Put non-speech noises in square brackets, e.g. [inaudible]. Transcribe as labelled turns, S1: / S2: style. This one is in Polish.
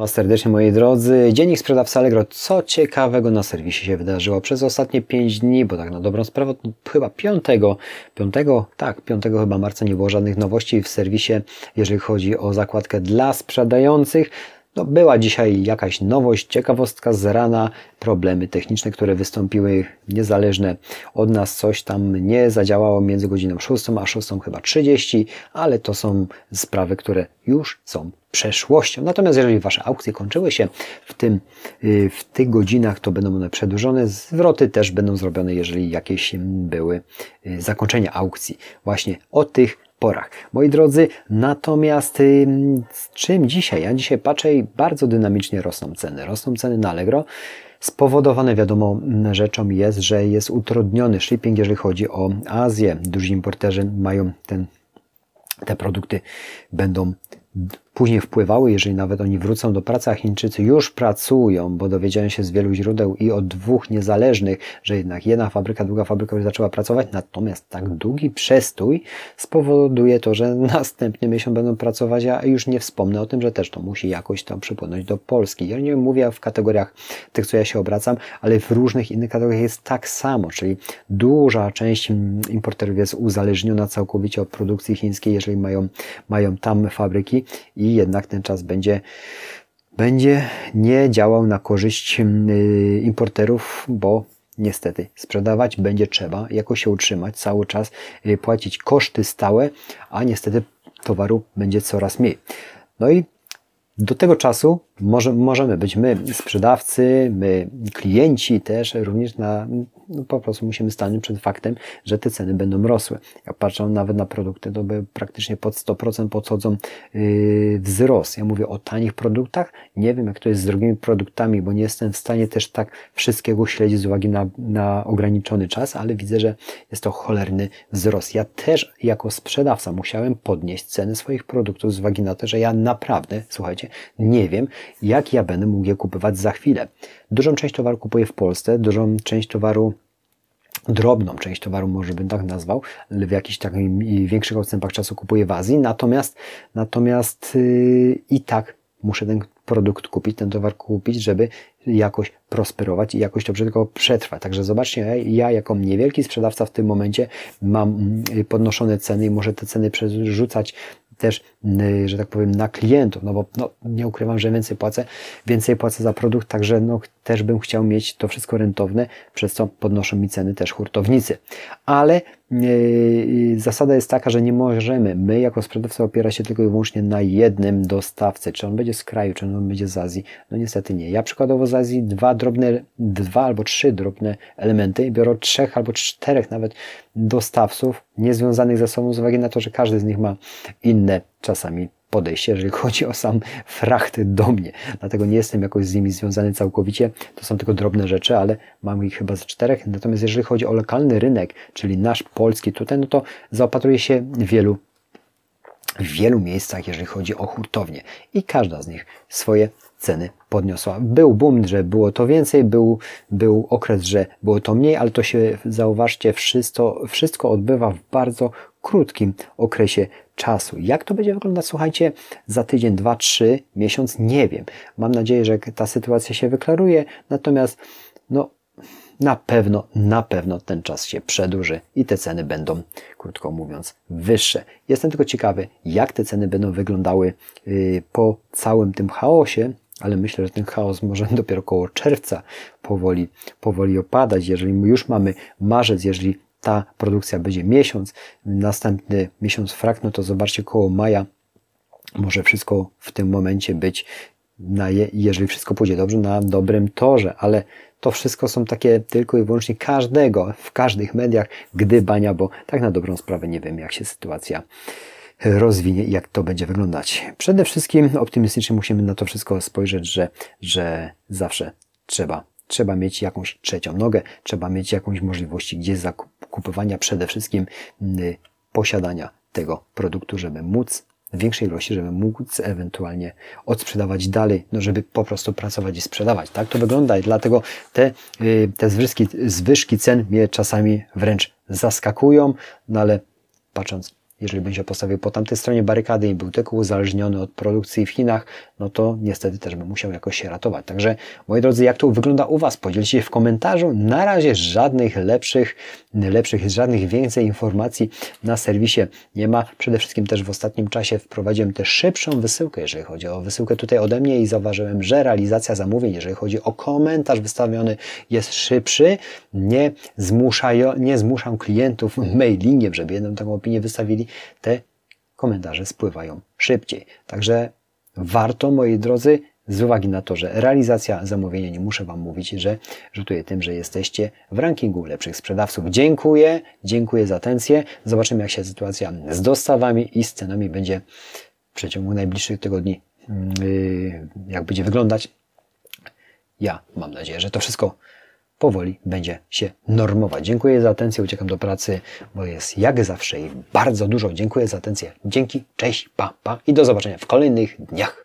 S1: No, serdecznie moi drodzy, dziennik sprzedawca Allegro. Co ciekawego na serwisie się wydarzyło przez ostatnie 5 dni, bo tak na dobrą sprawę chyba 5, 5, tak, 5 chyba marca nie było żadnych nowości w serwisie, jeżeli chodzi o zakładkę dla sprzedających. No, była dzisiaj jakaś nowość, ciekawostka z rana, problemy techniczne, które wystąpiły niezależne od nas, coś tam nie zadziałało między godziną 6 a 6 chyba 30, ale to są sprawy, które już są przeszłością. Natomiast jeżeli Wasze aukcje kończyły się w, tym, y, w tych godzinach, to będą one przedłużone. Zwroty też będą zrobione, jeżeli jakieś były y, zakończenia aukcji. Właśnie o tych porach. Moi drodzy, natomiast z czym dzisiaj? Ja dzisiaj patrzę i bardzo dynamicznie rosną ceny. Rosną ceny na Allegro. Spowodowane wiadomo rzeczą jest, że jest utrudniony shipping, jeżeli chodzi o Azję. Duzi importerzy mają ten, te produkty będą później wpływały, jeżeli nawet oni wrócą do pracy, a Chińczycy już pracują, bo dowiedziałem się z wielu źródeł i od dwóch niezależnych, że jednak jedna fabryka, druga fabryka już zaczęła pracować, natomiast tak długi przestój spowoduje to, że [laughs] następny miesiąc będą pracować, a już nie wspomnę o tym, że też to musi jakoś tam przypłynąć do Polski. Ja nie mówię w kategoriach tych, co ja się obracam, ale w różnych innych kategoriach jest tak samo, czyli duża część importerów jest uzależniona całkowicie od produkcji chińskiej, jeżeli mają, mają tam fabryki i jednak ten czas będzie, będzie nie działał na korzyść y, importerów, bo niestety sprzedawać będzie trzeba, jakoś się utrzymać, cały czas y, płacić koszty stałe, a niestety towaru będzie coraz mniej. No i do tego czasu może, możemy być my, sprzedawcy, my, klienci też, również na, no po prostu musimy stanąć przed faktem, że te ceny będą rosły. Jak patrzę nawet na produkty, to by praktycznie pod 100% podchodzą yy, wzrost. Ja mówię o tanich produktach, nie wiem jak to jest z drogimi produktami, bo nie jestem w stanie też tak wszystkiego śledzić z uwagi na, na ograniczony czas, ale widzę, że jest to cholerny wzrost. Ja też jako sprzedawca musiałem podnieść ceny swoich produktów z uwagi na to, że ja naprawdę, słuchajcie, nie wiem, jak ja będę mógł je kupować za chwilę. Dużą część towaru kupuję w Polsce, dużą część towaru drobną część towaru, może bym tak nazwał, w jakichś takich większych odstępach czasu kupuję w Azji, natomiast, natomiast yy, i tak muszę ten produkt kupić, ten towar kupić, żeby jakoś prosperować i jakoś dobrze tylko przetrwać. Także zobaczcie, ja jako niewielki sprzedawca w tym momencie mam mm, podnoszone ceny i muszę te ceny przerzucać też, że tak powiem, na klientów, no bo no, nie ukrywam, że więcej płacę, więcej płacę za produkt, także no, też bym chciał mieć to wszystko rentowne, przez co podnoszą mi ceny też hurtownicy. Ale yy, zasada jest taka, że nie możemy, my jako sprzedawca opiera się tylko i wyłącznie na jednym dostawcy, czy on będzie z kraju, czy on będzie z Azji. No niestety nie. Ja przykładowo z Azji dwa drobne, dwa albo trzy drobne elementy, biorę trzech albo czterech nawet dostawców niezwiązanych ze sobą z uwagi na to, że każdy z nich ma inne czasami podejście, jeżeli [laughs] chodzi o sam fracht do mnie. Dlatego nie jestem jakoś z nimi związany całkowicie. To są tylko drobne rzeczy, ale mam ich chyba z czterech. Natomiast jeżeli chodzi o lokalny rynek, czyli nasz polski tutaj, no to zaopatruje się wielu w wielu miejscach, jeżeli chodzi o hurtownie. I każda z nich swoje ceny podniosła. Był boom, że było to więcej, był, był okres, że było to mniej, ale to się, zauważcie, wszystko, wszystko odbywa w bardzo krótkim okresie czasu. Jak to będzie wyglądać, słuchajcie, za tydzień, dwa, trzy, miesiąc, nie wiem. Mam nadzieję, że ta sytuacja się wyklaruje, natomiast no, na pewno, na pewno ten czas się przedłuży i te ceny będą, krótko mówiąc, wyższe. Jestem tylko ciekawy, jak te ceny będą wyglądały y, po całym tym chaosie, ale myślę, że ten chaos może [laughs] dopiero koło czerwca powoli, powoli opadać. Jeżeli już mamy marzec, jeżeli ta produkcja będzie miesiąc, następny miesiąc frak, no to zobaczcie koło maja może wszystko w tym momencie być, na je, jeżeli wszystko pójdzie dobrze, na dobrym torze, ale to wszystko są takie tylko i wyłącznie każdego, w każdych mediach gdybania, bo tak na dobrą sprawę nie wiem, jak się sytuacja rozwinie i jak to będzie wyglądać. Przede wszystkim optymistycznie musimy na to wszystko spojrzeć, że, że zawsze trzeba trzeba mieć jakąś trzecią nogę, trzeba mieć jakąś możliwość gdzieś zakupowania, przede wszystkim y, posiadania tego produktu, żeby móc w większej ilości, żeby móc ewentualnie odsprzedawać dalej, no żeby po prostu pracować i sprzedawać. Tak to wygląda i dlatego te, y, te zwyżki, zwyżki cen mnie czasami wręcz zaskakują, no ale patrząc jeżeli się postawił po tamtej stronie barykady i był tylko uzależniony od produkcji w Chinach, no to niestety też bym musiał jakoś się ratować. Także, moi drodzy, jak to wygląda u Was? Podzielcie się w komentarzu. Na razie żadnych lepszych, lepszych, żadnych więcej informacji na serwisie nie ma. Przede wszystkim też w ostatnim czasie wprowadziłem też szybszą wysyłkę, jeżeli chodzi o wysyłkę tutaj ode mnie i zauważyłem, że realizacja zamówień, jeżeli chodzi o komentarz wystawiony, jest szybszy. Nie, zmuszają, nie zmuszam klientów [laughs] mailingiem, żeby jedną taką opinię wystawili. Te komentarze spływają szybciej. Także warto, moi drodzy, z uwagi na to, że realizacja zamówienia, nie muszę Wam mówić, że rzutuje tym, że jesteście w rankingu lepszych sprzedawców. Dziękuję, dziękuję za atencję. Zobaczymy, jak się sytuacja z dostawami i z cenami będzie w przeciągu najbliższych tygodni, yy, jak będzie wyglądać. Ja mam nadzieję, że to wszystko powoli będzie się normować. Dziękuję za atencję, uciekam do pracy, bo jest jak zawsze i bardzo dużo. Dziękuję za atencję. Dzięki, cześć, pa, pa i do zobaczenia w kolejnych dniach.